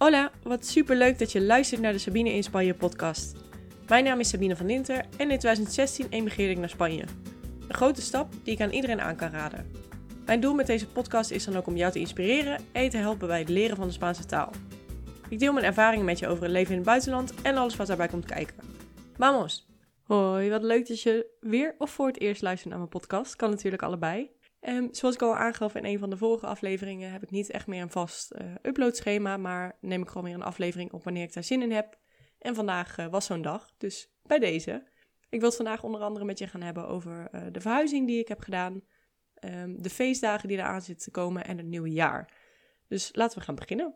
Hola, wat super leuk dat je luistert naar de Sabine in Spanje podcast. Mijn naam is Sabine van Dinter en in 2016 emigreerde ik naar Spanje. Een grote stap die ik aan iedereen aan kan raden. Mijn doel met deze podcast is dan ook om jou te inspireren en te helpen bij het leren van de Spaanse taal. Ik deel mijn ervaringen met je over het leven in het buitenland en alles wat daarbij komt kijken. Vamos! Hoi, wat leuk dat je weer of voor het eerst luistert naar mijn podcast. Kan natuurlijk allebei. Um, zoals ik al aangaf in een van de vorige afleveringen, heb ik niet echt meer een vast uh, uploadschema, maar neem ik gewoon weer een aflevering op wanneer ik daar zin in heb. En vandaag uh, was zo'n dag, dus bij deze. Ik wil het vandaag onder andere met je gaan hebben over uh, de verhuizing die ik heb gedaan, um, de feestdagen die eraan zitten te komen en het nieuwe jaar. Dus laten we gaan beginnen.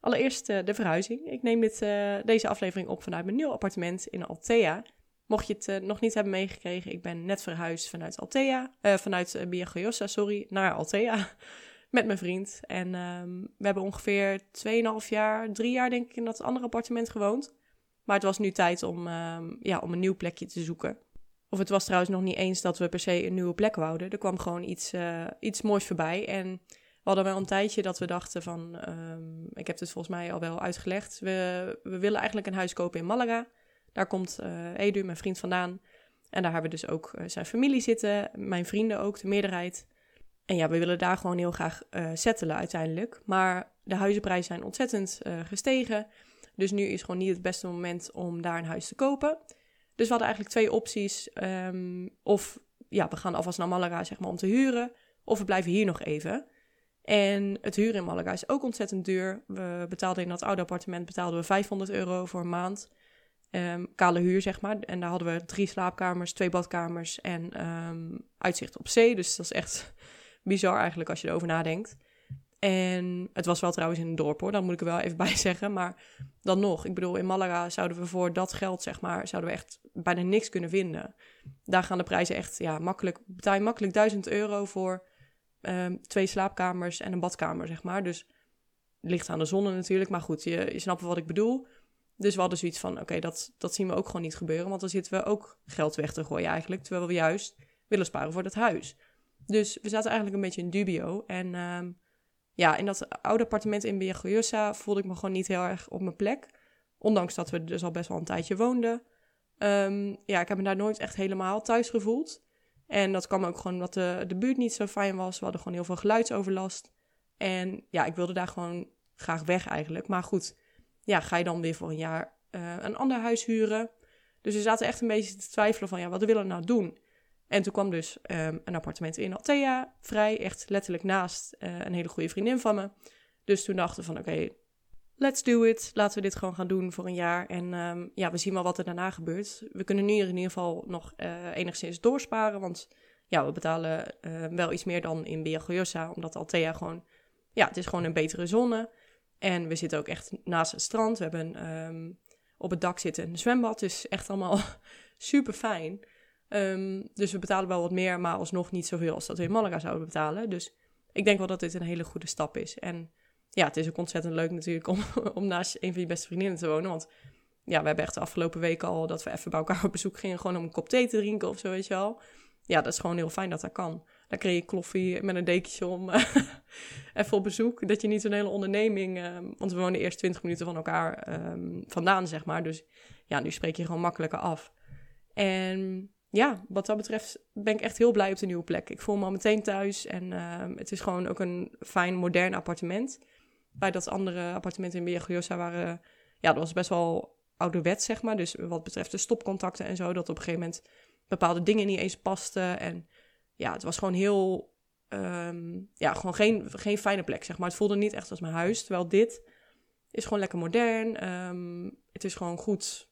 Allereerst de verhuizing. Ik neem dit, deze aflevering op vanuit mijn nieuw appartement in Altea. Mocht je het uh, nog niet hebben meegekregen, ik ben net verhuisd vanuit Altea, uh, vanuit uh, Biagoyosa, sorry, naar Altea. met mijn vriend. En um, we hebben ongeveer 2,5 jaar, 3 jaar denk ik in dat andere appartement gewoond. Maar het was nu tijd om, um, ja, om een nieuw plekje te zoeken. Of het was trouwens nog niet eens dat we per se een nieuwe plek wouden. Er kwam gewoon iets, iets moois voorbij. En we hadden wel een tijdje dat we dachten van, um, ik heb het volgens mij al wel uitgelegd. We, we willen eigenlijk een huis kopen in Malaga. Daar komt uh, Edu, mijn vriend, vandaan. En daar hebben we dus ook uh, zijn familie zitten, mijn vrienden ook, de meerderheid. En ja, we willen daar gewoon heel graag uh, settelen uiteindelijk. Maar de huizenprijzen zijn ontzettend gestegen. Dus nu is gewoon niet het beste moment om daar een huis te kopen. Dus we hadden eigenlijk twee opties. Um, of ja, we gaan alvast naar Malaga zeg maar, om te huren. Of we blijven hier nog even. En het huren in Malaga is ook ontzettend duur. We betaalden in dat oude appartement betaalden we 500 euro voor een maand. Um, kale huur, zeg maar. En daar hadden we drie slaapkamers, twee badkamers en um, uitzicht op zee. Dus dat is echt bizar eigenlijk als je erover nadenkt. En het was wel trouwens in een dorp hoor, dat moet ik er wel even bij zeggen. Maar dan nog, ik bedoel, in Malaga zouden we voor dat geld, zeg maar, zouden we echt bijna niks kunnen vinden. Daar gaan de prijzen echt, ja, makkelijk, betaal makkelijk 1000 euro voor um, twee slaapkamers en een badkamer, zeg maar. Dus het ligt aan de zon natuurlijk, maar goed, je, je snapt wat ik bedoel. Dus we hadden zoiets van, oké, dat, dat zien we ook gewoon niet gebeuren. Want dan zitten we ook geld weg te gooien eigenlijk. Terwijl we juist willen sparen voor dat huis. Dus we zaten eigenlijk een beetje in dubio. En um, ja, in dat oude appartement in Biagoyosa voelde ik me gewoon niet heel erg op mijn plek. Ondanks dat we dus al best wel een tijdje woonden. Um, ja, ik heb me daar nooit echt helemaal thuis gevoeld. En dat kwam ook gewoon omdat de, de buurt niet zo fijn was. We hadden gewoon heel veel geluidsoverlast. En ja, ik wilde daar gewoon graag weg eigenlijk. Maar goed, ja, ga je dan weer voor een jaar uh, een ander huis huren? Dus we zaten echt een beetje te twijfelen van, ja, wat willen we nou doen? En toen kwam dus um, een appartement in Altea, vrij, echt letterlijk naast uh, een hele goede vriendin van me. Dus toen dachten we van, oké, let's do it. Laten we dit gewoon gaan doen voor een jaar. En um, ja, we zien wel wat er daarna gebeurt. We kunnen nu in ieder geval nog uh, enigszins doorsparen, want ja, we betalen wel iets meer dan in Biagoyosa, omdat Altea gewoon, ja, het is gewoon een betere zone. En we zitten ook echt naast het strand. We hebben um, op het dak zitten een zwembad. Dus echt allemaal super fijn. Um, dus we betalen wel wat meer, maar alsnog niet zoveel als dat we in Malaga zouden betalen. Dus ik denk wel dat dit een hele goede stap is. En ja, het is ook ontzettend leuk natuurlijk om, om naast een van je beste vriendinnen te wonen. Want ja, we hebben echt de afgelopen weken al dat we even bij elkaar op bezoek gingen. Gewoon om een kop thee te drinken of zo, weet je wel. Ja, dat is gewoon heel fijn dat dat kan. Kreeg je kloffie met een dekentje om even op bezoek. Dat je niet zo'n hele onderneming... Um, want we wonen eerst 20 minuten van elkaar um, vandaan, zeg maar. Dus ja, nu spreek je gewoon makkelijker af. En ja, wat dat betreft ben ik echt heel blij op de nieuwe plek. Ik voel me al meteen thuis en um, het is gewoon ook een fijn, modern appartement. Bij dat andere appartement in Biagoyosa waren... Ja, dat was best wel ouderwets, zeg maar. Dus wat betreft de stopcontacten en zo, dat op een gegeven moment bepaalde dingen niet eens pasten. En ja, het was gewoon heel. Um, ja, gewoon geen, geen fijne plek, zeg maar. Het voelde niet echt als mijn huis. Terwijl dit is gewoon lekker modern. Um, het is gewoon goed.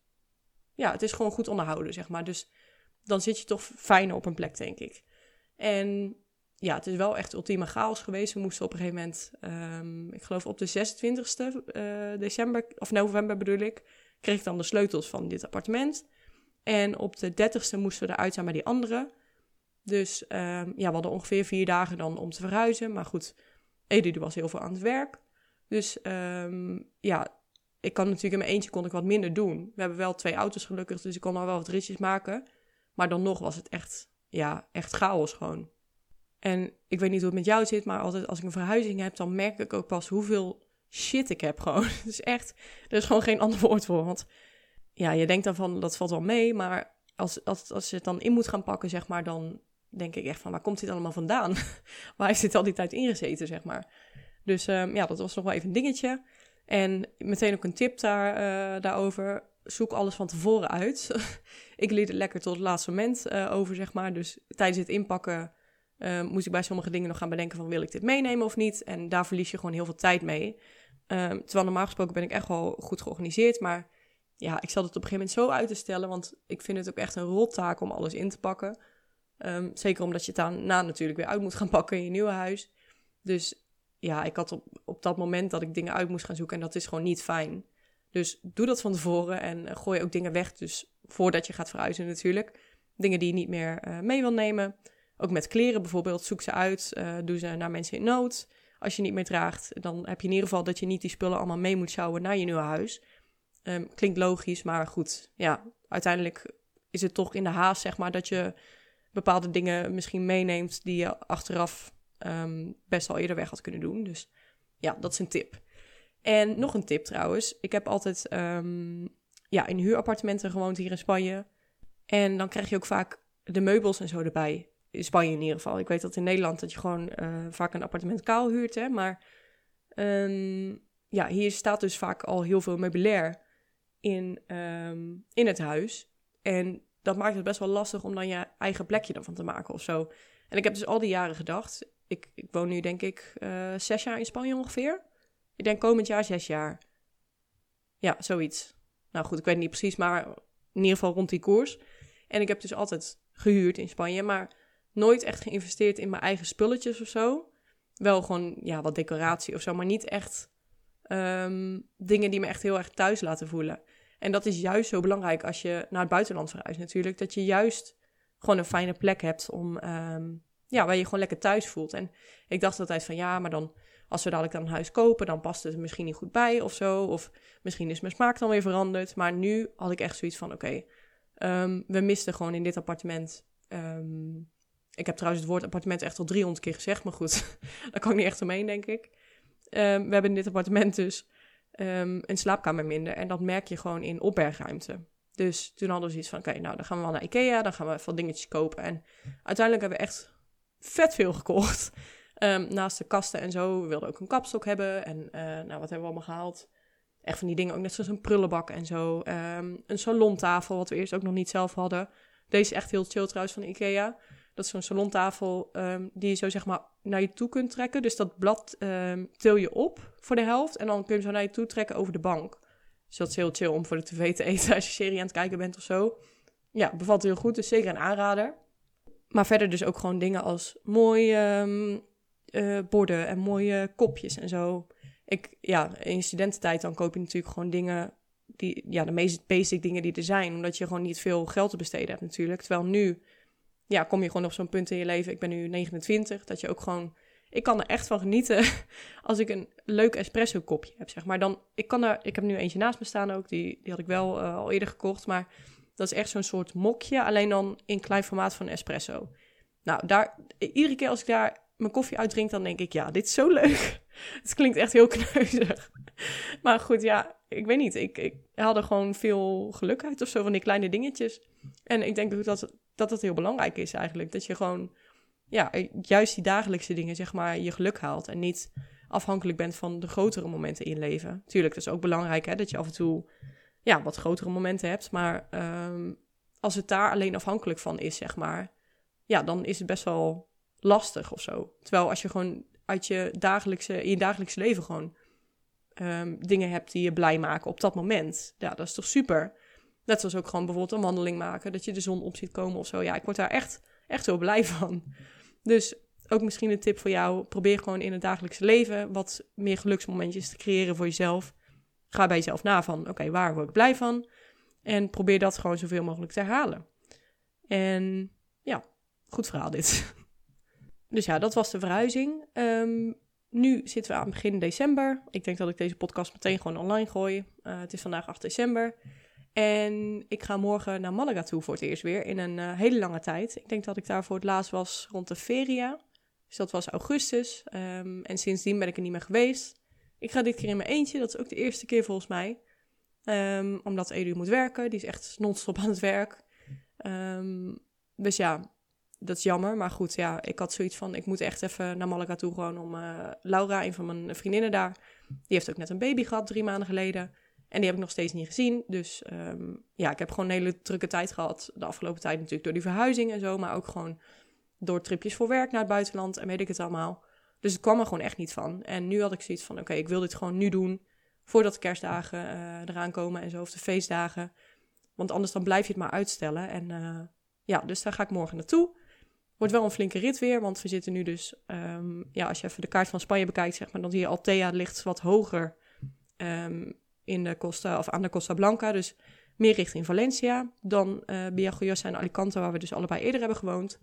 Ja, het is gewoon goed onderhouden, zeg maar. Dus dan zit je toch fijner op een plek, denk ik. En ja, het is wel echt ultieme chaos geweest. We moesten op een gegeven moment, um, ik geloof op de 26e uh, december, of november bedoel ik, kreeg ik dan de sleutels van dit appartement. En op de 30ste moesten we eruit zijn bij die andere. Dus um, ja, we hadden ongeveer vier dagen dan om te verhuizen. Maar goed, Edu was heel veel aan het werk. Dus um, ja, ik kan natuurlijk in mijn eentje kon ik wat minder doen. We hebben wel twee auto's gelukkig, dus ik kon al wel wat ritjes maken. Maar dan nog was het echt, ja, echt chaos gewoon. En ik weet niet hoe het met jou zit, maar altijd als ik een verhuizing heb, dan merk ik ook pas hoeveel shit ik heb gewoon. Is echt, er is gewoon geen ander woord voor. Want ja, je denkt dan van, dat valt wel mee, maar als, als, als je het dan in moet gaan pakken, zeg maar, dan denk ik echt van, waar komt dit allemaal vandaan? waar heeft dit al die tijd ingezeten, zeg maar? Dus um, ja, dat was nog wel even een dingetje. En meteen ook een tip daar, uh, daarover. Zoek alles van tevoren uit. ik liet het lekker tot het laatste moment uh, over, zeg maar. Dus tijdens het inpakken uh, moest ik bij sommige dingen nog gaan bedenken van... wil ik dit meenemen of niet? En daar verlies je gewoon heel veel tijd mee. Ehm, terwijl normaal gesproken ben ik echt wel goed georganiseerd. Maar ja, ik zat het op een gegeven moment zo uit te stellen... want ik vind het ook echt een rottaak om alles in te pakken. Um, zeker omdat je het daarna natuurlijk weer uit moet gaan pakken in je nieuwe huis. Dus ja, ik had op, op dat moment dat ik dingen uit moest gaan zoeken en dat is gewoon niet fijn. Dus doe dat van tevoren en eh, gooi ook dingen weg. Dus voordat je gaat verhuizen natuurlijk. Dingen die je niet meer uh, mee wil nemen. Ook met kleren bijvoorbeeld, zoek ze uit. Uh, doe ze naar mensen in nood. Als je niet meer draagt, dan heb je in ieder geval dat je niet die spullen allemaal mee moet sjouwen naar je nieuwe huis. Um, klinkt logisch, maar goed. Ja, uiteindelijk is het toch in de haast, zeg maar, dat je bepaalde dingen misschien meeneemt die je achteraf um, best al eerder weg had kunnen doen. Dus ja, dat is een tip. En nog een tip trouwens. Ik heb altijd um, ja, in huurappartementen gewoond hier in Spanje. En dan krijg je ook vaak de meubels en zo erbij. In Spanje in ieder geval. Ik weet dat in Nederland dat je gewoon uh, vaak een appartement kaal huurt. Hè? Maar um, ja, hier staat dus vaak al heel veel meubilair in, in het huis. En dat maakt het best wel lastig om dan je eigen plekje ervan te maken of zo. En ik heb dus al die jaren gedacht, ik, ik woon nu denk ik uh, zes jaar in Spanje ongeveer. Ik denk komend jaar zes jaar. Ja, zoiets. Nou goed, ik weet niet precies, maar in ieder geval rond die koers. En ik heb dus altijd gehuurd in Spanje, maar nooit echt geïnvesteerd in mijn eigen spulletjes of zo. Wel gewoon, ja, wat decoratie of zo, maar niet echt um, dingen die me echt heel erg thuis laten voelen. En dat is juist zo belangrijk als je naar het buitenland verhuist natuurlijk. Dat je juist gewoon een fijne plek hebt om, um, ja, waar je gewoon lekker thuis voelt. En ik dacht altijd van ja, maar dan als we dadelijk dan een huis kopen, dan past het misschien niet goed bij of zo. Of misschien is mijn smaak dan weer veranderd. Maar nu had ik echt zoiets van oké, um, we misten gewoon in dit appartement. Um, ik heb trouwens het woord appartement echt al 300 keer gezegd, maar goed, daar kan ik niet echt omheen, denk ik. We hebben in dit appartement dus um, een slaapkamer minder. En dat merk je gewoon in opbergruimte. Dus toen hadden we zoiets van, oké, nou dan gaan we wel naar Ikea, dan gaan we even dingetjes kopen. En uiteindelijk hebben we echt vet veel gekocht. Um, naast de kasten en zo, we wilden ook een kapstok hebben. En uh, nou, wat hebben we allemaal gehaald? Echt van die dingen, ook net zoals een prullenbak en zo. Um, een salontafel, wat we eerst ook nog niet zelf hadden. Deze is echt heel chill trouwens van Ikea. Dat is zo'n salontafel um, die je zo zeg maar naar je toe kunt trekken. Dus dat blad um, til je op voor de helft. En dan kun je hem zo naar je toe trekken over de bank. Dus dat is heel chill om voor de tv te eten als je serie aan het kijken bent of zo. Ja, bevalt heel goed. Dus zeker een aanrader. Maar verder dus ook gewoon dingen als mooie um, uh, borden en mooie kopjes en zo. Ik, ja, in studententijd dan koop je natuurlijk gewoon dingen die, ja, de meest basic dingen die er zijn. Omdat je gewoon niet veel geld te besteden hebt natuurlijk. Terwijl nu ja, kom je gewoon op zo'n punt in je leven. Ik ben nu 29, dat je ook gewoon. Ik kan er echt van genieten als ik een leuk espresso kopje heb, zeg maar. Dan, ik, kan er, ik heb nu eentje naast me staan ook, die, die had ik wel uh, al eerder gekocht. Maar dat is echt zo'n soort mokje, alleen dan in klein formaat van espresso. Nou, daar, iedere keer als ik daar mijn koffie uitdrink, dan denk ik, ja, dit is zo leuk. Het klinkt echt heel kneuzig. Maar goed, ja, ik weet niet. Ik, ik had er gewoon veel geluk uit of zo van die kleine dingetjes. En ik denk dat dat het heel belangrijk is eigenlijk. Dat je gewoon, ja, juist die dagelijkse dingen, zeg maar, je geluk haalt. En niet afhankelijk bent van de grotere momenten in leven. Tuurlijk, dat is ook belangrijk, hè, dat je af en toe, ja, wat grotere momenten hebt. Maar um, als het daar alleen afhankelijk van is, zeg maar, ja, dan is het best wel lastig of zo. Terwijl als je gewoon uit je dagelijkse, in je dagelijkse leven gewoon um, dingen hebt die je blij maken op dat moment. Ja, dat is toch super. Net zoals ook gewoon bijvoorbeeld een wandeling maken, dat je de zon op ziet komen of zo. Ja, ik word daar echt, echt heel blij van. Dus ook misschien een tip voor jou. Probeer gewoon in het dagelijkse leven wat meer geluksmomentjes te creëren voor jezelf. Ga bij jezelf na van, oké, waar word ik blij van? En probeer dat gewoon zoveel mogelijk te herhalen. En ja, goed verhaal dit. Dus ja, dat was de verhuizing. Um, nu zitten we aan begin december. Ik denk dat ik deze podcast meteen gewoon online gooi. Uh, het is vandaag 8 december. En ik ga morgen naar Malaga toe voor het eerst weer in een uh, hele lange tijd. Ik denk dat ik daar voor het laatst was rond de feria. Dus dat was augustus. Um, en sindsdien ben ik er niet meer geweest. Ik ga dit keer in mijn eentje. Dat is ook de eerste keer volgens mij. Um, omdat Edu moet werken. Die is echt non-stop aan het werk. Um, dus ja, dat is jammer. Maar goed, ja, ik had zoiets van... ik moet echt even naar Malaga toe gewoon om... Uh, Laura, een van mijn vriendinnen daar... die heeft ook net een baby gehad, drie maanden geleden. En die heb ik nog steeds niet gezien. Dus um, ja, ik heb gewoon een hele drukke tijd gehad. De afgelopen tijd natuurlijk door die verhuizing en zo. Maar ook gewoon door tripjes voor werk naar het buitenland en weet ik het allemaal. Dus het kwam er gewoon echt niet van. En nu had ik zoiets van, oké, ik wil dit gewoon nu doen. Voordat de kerstdagen uh, eraan komen en zo, of de feestdagen. Want anders dan blijf je het maar uitstellen. En uh, ja, dus daar ga ik morgen naartoe. Wordt wel een flinke rit weer, want we zitten nu dus... Um, ja, als je even de kaart van Spanje bekijkt, zeg maar... dan zie je Altea ligt wat hoger um, in de Costa, of aan de Costa Blanca. Dus meer richting Valencia dan uh, Biagoyosa en Alicante, waar we dus allebei eerder hebben gewoond.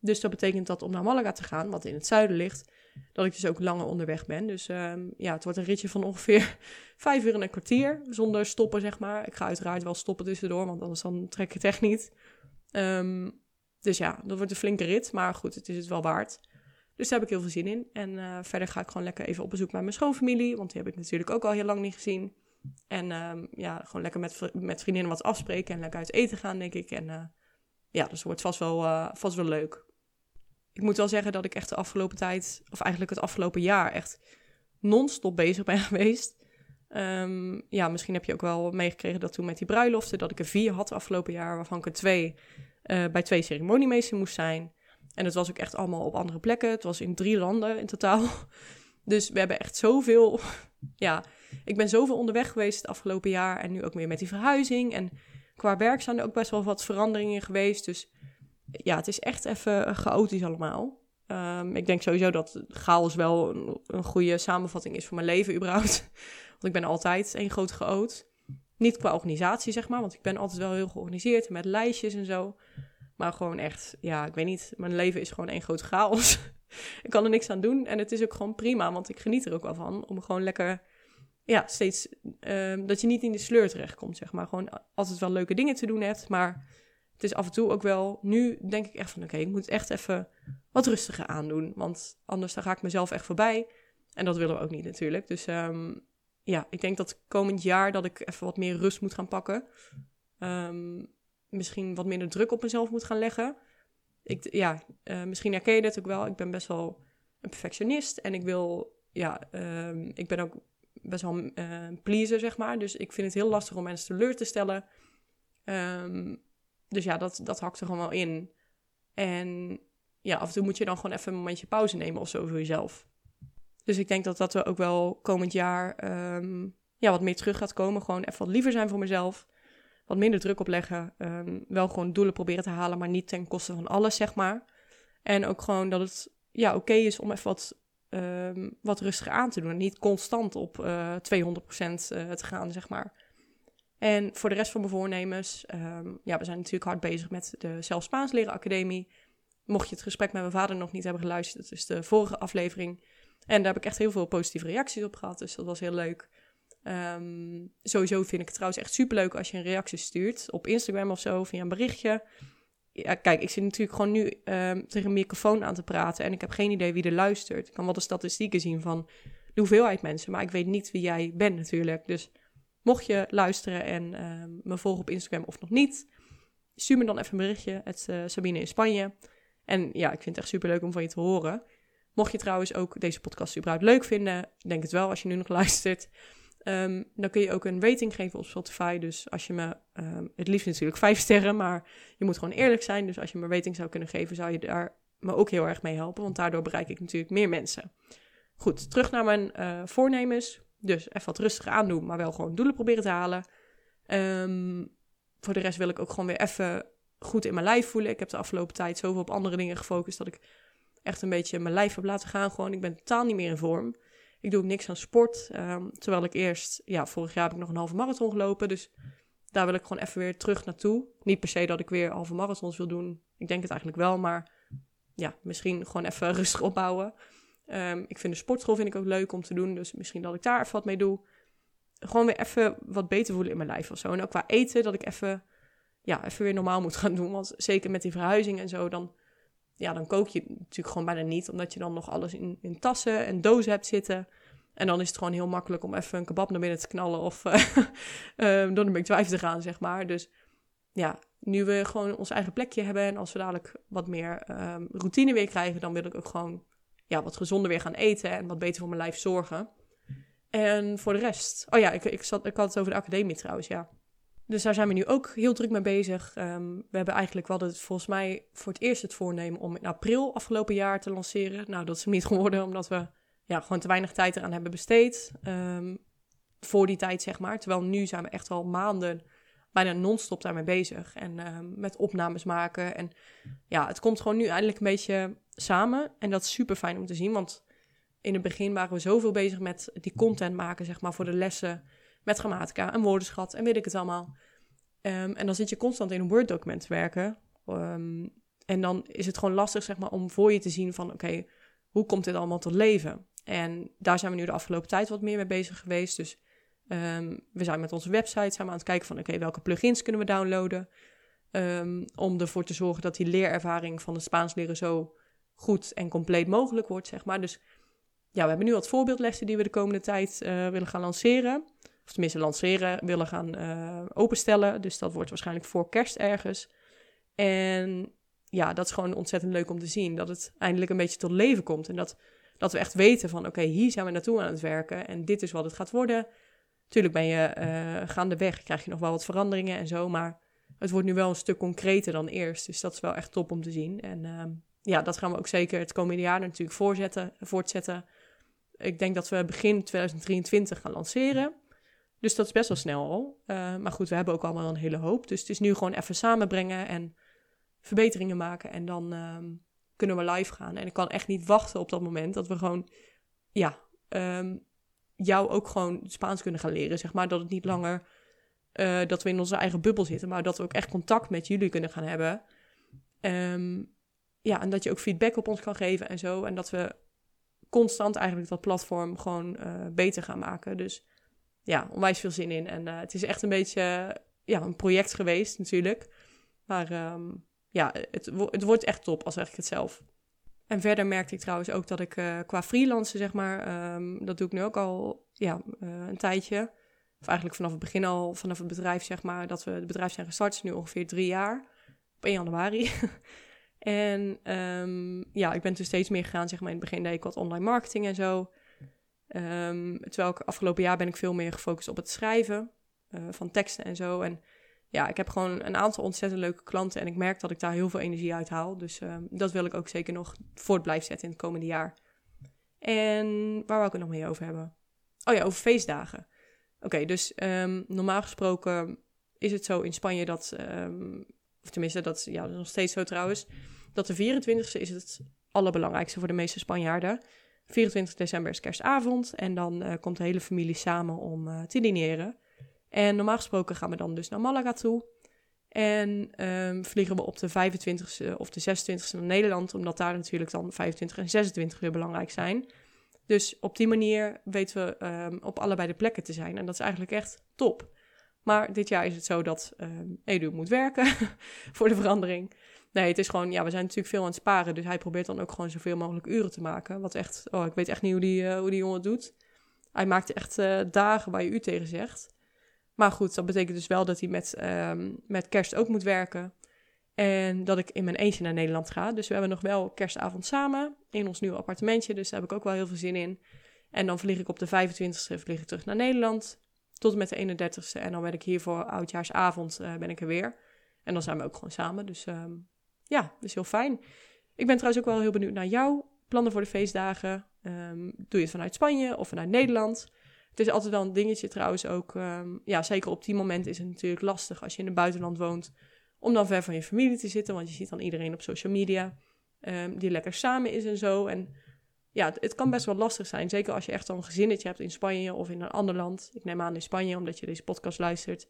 Dus dat betekent dat om naar Malaga te gaan, wat in het zuiden ligt, dat ik dus ook langer onderweg ben. Dus um, ja, het wordt een ritje van ongeveer vijf uur en een kwartier, zonder stoppen, zeg maar. Ik ga uiteraard wel stoppen tussendoor, want anders dan trek ik het echt niet. Um, dus ja, dat wordt een flinke rit, maar goed, het is het wel waard. Dus daar heb ik heel veel zin in. En uh, verder ga ik gewoon lekker even op bezoek met mijn schoonfamilie, want die heb ik natuurlijk ook al heel lang niet gezien. En um, ja, gewoon lekker met, met vriendinnen wat afspreken en lekker uit eten gaan, denk ik. En uh, ja, dus wordt vast wel, uh, vast wel leuk. Ik moet wel zeggen dat ik echt de afgelopen tijd, of eigenlijk het afgelopen jaar, echt non-stop bezig ben geweest. Um, ja, misschien heb je ook wel meegekregen dat toen met die bruiloften, dat ik er vier had afgelopen jaar, waarvan ik er twee uh, bij twee ceremoniemeesters moest zijn. En het was ook echt allemaal op andere plekken. Het was in drie landen in totaal. Dus we hebben echt zoveel. Ja, ik ben zoveel onderweg geweest het afgelopen jaar. En nu ook weer met die verhuizing. En qua werk zijn er ook best wel wat veranderingen geweest. Dus ja, het is echt even chaotisch allemaal. Um, ik denk sowieso dat chaos wel een, een, goede samenvatting is voor mijn leven überhaupt. Want ik ben altijd één groot chaot. Niet qua organisatie, zeg maar. Want ik ben altijd wel heel georganiseerd met lijstjes en zo. Maar gewoon echt, ja, ik weet niet. Mijn leven is gewoon één groot chaos. ik kan er niks aan doen. En het is ook gewoon prima, want ik geniet er ook wel van. Om gewoon lekker, ja, steeds, uh, dat je niet in de sleur terechtkomt, zeg maar. Gewoon altijd wel leuke dingen te doen hebt. Maar het is af en toe ook wel, nu denk ik echt van, oké, ik moet echt even wat rustiger aandoen. Want anders dan ga ik mezelf echt voorbij. En dat willen we ook niet natuurlijk. Dus um, ja, ik denk dat komend jaar dat ik even wat meer rust moet gaan pakken. Um, misschien wat minder druk op mezelf moet gaan leggen. Ik, ja, uh, misschien herken je dat ook wel. Ik ben best wel een perfectionist en ik wil, ja, um, ik ben ook best wel een pleaser, zeg maar. Dus ik vind het heel lastig om mensen teleur te stellen. Um, dus ja, dat, dat hakt er gewoon wel in. En ja, af en toe moet je dan gewoon even een momentje pauze nemen of zo voor jezelf. Dus ik denk dat dat er ook wel komend jaar ja, wat meer terug gaat komen. Gewoon even wat liever zijn voor mezelf wat minder druk opleggen. Um, wel gewoon doelen proberen te halen, maar niet ten koste van alles, zeg maar. En ook gewoon dat het ja, oké is om even wat, um, wat rustiger aan te doen. En niet constant op uh, 200% uh, te gaan, zeg maar. En voor de rest van mijn voornemens, um, ja, we zijn natuurlijk hard bezig met de Zelf Spaans Leren Academie. Mocht je het gesprek met mijn vader nog niet hebben geluisterd, dat is de vorige aflevering. En daar heb ik echt heel veel positieve reacties op gehad, dus dat was heel leuk. Um, sowieso vind ik het trouwens echt superleuk als je een reactie stuurt op Instagram of zo, via een berichtje. Ja, kijk, ik zit natuurlijk gewoon nu um, tegen een microfoon aan te praten en ik heb geen idee wie er luistert. Ik kan wel de statistieken zien van de hoeveelheid mensen, maar ik weet niet wie jij bent natuurlijk. Dus mocht je luisteren en um, me volgen op Instagram of nog niet, stuur me dan even een berichtje. Het uh, Sabine in Spanje. En ja, ik vind het echt superleuk om van je te horen. Mocht je trouwens ook deze podcast überhaupt leuk vinden, denk het wel als je nu nog luistert. Um, dan kun je ook een rating geven op Spotify. Dus als je me, um, het liefst natuurlijk vijf sterren, maar je moet gewoon eerlijk zijn. Dus als je me een rating zou kunnen geven, zou je daar me ook heel erg mee helpen. Want daardoor bereik ik natuurlijk meer mensen. Goed, terug naar mijn uh, voornemens. Dus even wat rustiger aandoen, maar wel gewoon doelen proberen te halen. Um, voor de rest wil ik ook gewoon weer even goed in mijn lijf voelen. Ik heb de afgelopen tijd zoveel op andere dingen gefocust dat ik echt een beetje mijn lijf heb laten gaan. Gewoon, ik ben totaal niet meer in vorm. Ik doe ook niks aan sport. Um, terwijl ik eerst, ja, vorig jaar heb ik nog een halve marathon gelopen. Dus daar wil ik gewoon even weer terug naartoe. Niet per se dat ik weer halve marathons wil doen. Ik denk het eigenlijk wel, maar ja, misschien gewoon even rustig opbouwen. Um, ik vind de sportschool vind ik ook leuk om te doen. Dus misschien dat ik daar even wat mee doe. Gewoon weer even wat beter voelen in mijn lijf of zo. En ook qua eten, dat ik even, ja, even weer normaal moet gaan doen. Want zeker met die verhuizing en zo, dan ja, dan kook je natuurlijk gewoon bijna niet, omdat je dan nog alles in, in tassen en dozen hebt zitten. En dan is het gewoon heel makkelijk om even een kebab naar binnen te knallen of uh, door een McDrive te gaan, zeg maar. Dus ja, nu we gewoon ons eigen plekje hebben en als we dadelijk wat meer um, routine weer krijgen, dan wil ik ook gewoon ja, wat gezonder weer gaan eten en wat beter voor mijn lijf zorgen. En voor de rest, oh ja, ik, ik, zat, ik had het over de academie trouwens, ja. Dus daar zijn we nu ook heel druk mee bezig. Um, we hebben eigenlijk wel het, volgens mij voor het eerst het voornemen om in april afgelopen jaar te lanceren. Nou, dat is niet geworden, omdat we ja, gewoon te weinig tijd eraan hebben besteed. Um, voor die tijd, zeg maar. Terwijl nu zijn we echt al maanden bijna non-stop daarmee bezig. En um, met opnames maken. En ja, het komt gewoon nu eindelijk een beetje samen. En dat is super fijn om te zien. Want in het begin waren we zoveel bezig met die content maken, zeg maar, voor de lessen. Met grammatica en woordenschat en weet ik het allemaal. Um, en dan zit je constant in een Word-document te werken. Um, en dan is het gewoon lastig, zeg maar, om voor je te zien van... oké, hoe komt dit allemaal tot leven? En daar zijn we nu de afgelopen tijd wat meer mee bezig geweest. Dus um, we zijn met onze website zijn aan het kijken van... oké, welke plugins kunnen we downloaden? om ervoor te zorgen dat die leerervaring van het Spaans leren zo goed en compleet mogelijk wordt, zeg maar. Dus ja, we hebben nu wat voorbeeldlessen die we de komende tijd uh, willen gaan lanceren. Of tenminste lanceren, willen gaan uh, openstellen. Dus dat wordt waarschijnlijk voor kerst ergens. En ja, dat is gewoon ontzettend leuk om te zien. Dat het eindelijk een beetje tot leven komt. En dat, dat we echt weten van, oké, hier zijn we naartoe aan het werken. En dit is wat het gaat worden. Tuurlijk ben je uh, gaandeweg, krijg je nog wel wat veranderingen en zo. Maar het wordt nu wel een stuk concreter dan eerst. Dus dat is wel echt top om te zien. En uh, ja, dat gaan we ook zeker het komende jaar natuurlijk voortzetten. Ik denk dat we begin 2023 gaan lanceren. Dus dat is best wel snel al. Uh, maar goed, we hebben ook allemaal een hele hoop. Dus het is nu gewoon even samenbrengen en verbeteringen maken. En dan um, kunnen we live gaan. En ik kan echt niet wachten op dat moment dat we gewoon, ja, um, jou ook gewoon Spaans kunnen gaan leren. Zeg maar dat het niet langer, uh, dat we in onze eigen bubbel zitten, maar dat we ook echt contact met jullie kunnen gaan hebben. Um, ja, en dat je ook feedback op ons kan geven en zo. En dat we constant eigenlijk dat platform gewoon uh, beter gaan maken. Dus ja, onwijs veel zin in. En uh, het is echt een beetje ja, een project geweest natuurlijk. Maar um, ja, het, het wordt echt top, als zeg ik het zelf. En verder merkte ik trouwens ook dat ik uh, qua freelancen, zeg maar, um, dat doe ik nu ook al ja, een tijdje. Of eigenlijk vanaf het begin al, vanaf het bedrijf, zeg maar, dat we het bedrijf zijn gestart, is nu ongeveer drie jaar. Op 1 januari. En um, ja, ik ben dus steeds meer gegaan, zeg maar in het begin deed ik wat online marketing en zo. Um, terwijl ik afgelopen jaar ben ik veel meer gefocust op het schrijven uh, van teksten en zo. En ja, ik heb gewoon een aantal ontzettend leuke klanten en ik merk dat ik daar heel veel energie uit haal. Dus um, dat wil ik ook zeker nog voort blijven zetten in het komende jaar. En waar wil ik het nog meer over hebben? Oh ja, over feestdagen. Oké, dus normaal gesproken is het zo in Spanje dat, of tenminste, dat, ja, dat is nog steeds zo trouwens dat de 24e is het allerbelangrijkste voor de meeste Spanjaarden. 24 december is kerstavond en dan uh, komt de hele familie samen om uh, te dineren. En normaal gesproken gaan we dan dus naar Malaga toe. En um, vliegen we op de 25e of de 26e naar Nederland, omdat daar natuurlijk dan 25 en 26 weer belangrijk zijn. Dus op die manier weten we um, op allebei de plekken te zijn. En dat is eigenlijk echt top. Maar dit jaar is het zo dat um, Edu moet werken voor de verandering. Nee, het is gewoon, ja, we zijn natuurlijk veel aan het sparen. Dus hij probeert dan ook gewoon zoveel mogelijk uren te maken. Wat echt, oh, ik weet echt niet hoe die, uh, hoe die jongen het doet. Hij maakt echt uh, dagen waar je u tegen zegt. Maar goed, dat betekent dus wel dat hij met, um, met kerst ook moet werken. En dat ik in mijn eentje naar Nederland ga. Dus we hebben nog wel kerstavond samen in ons nieuwe appartementje. Dus daar heb ik ook wel heel veel zin in. En dan vlieg ik op de 25e vlieg ik terug naar Nederland. Tot en met de 31ste. En dan ben ik hier voor oudjaarsavond uh, ben ik er weer. En dan zijn we ook gewoon samen. Dus um, ja, dus heel fijn. Ik ben trouwens ook wel heel benieuwd naar jouw plannen voor de feestdagen. Um, doe je het vanuit Spanje of vanuit Nederland? Het is altijd wel een dingetje trouwens ook. Um, ja, zeker op die moment is het natuurlijk lastig als je in het buitenland woont. Om dan ver van je familie te zitten. Want je ziet dan iedereen op social media. Um, die lekker samen is en zo. En ja, het, het, kan best wel lastig zijn. Zeker als je echt al een gezinnetje hebt in Spanje of in een ander land. Ik neem aan in Spanje, omdat je deze podcast luistert.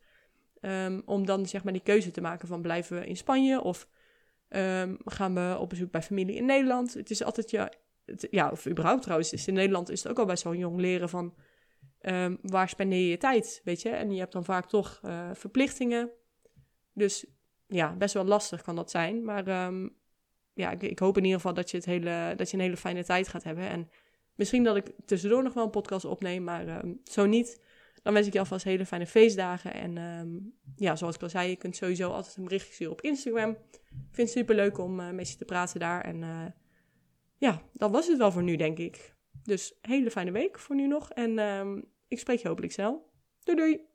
om dan zeg maar die keuze te maken van blijven we in Spanje of Um, gaan we op bezoek bij familie in Nederland. Het is altijd, ja, ja of überhaupt trouwens, is in Nederland is het ook al best wel jong leren van um, waar spendeer je je tijd, weet je. En je hebt dan vaak toch uh, verplichtingen. Dus ja, best wel lastig kan dat zijn. Maar um, ja, ik, ik, hoop in ieder geval dat je, het hele, dat je een hele fijne tijd gaat hebben. En Misschien dat ik tussendoor nog wel een podcast opneem, maar ehm, zo niet. Dan wens ik je alvast hele fijne feestdagen. En ehm, ja, zoals ik al zei, je kunt sowieso altijd een berichtje sturen op Instagram. Ik vind het super leuk om uh, met je te praten daar. En uh, ja, dat was het wel voor nu, denk ik. Dus hele fijne week voor nu nog. En um, ik spreek je hopelijk snel. Doei doei!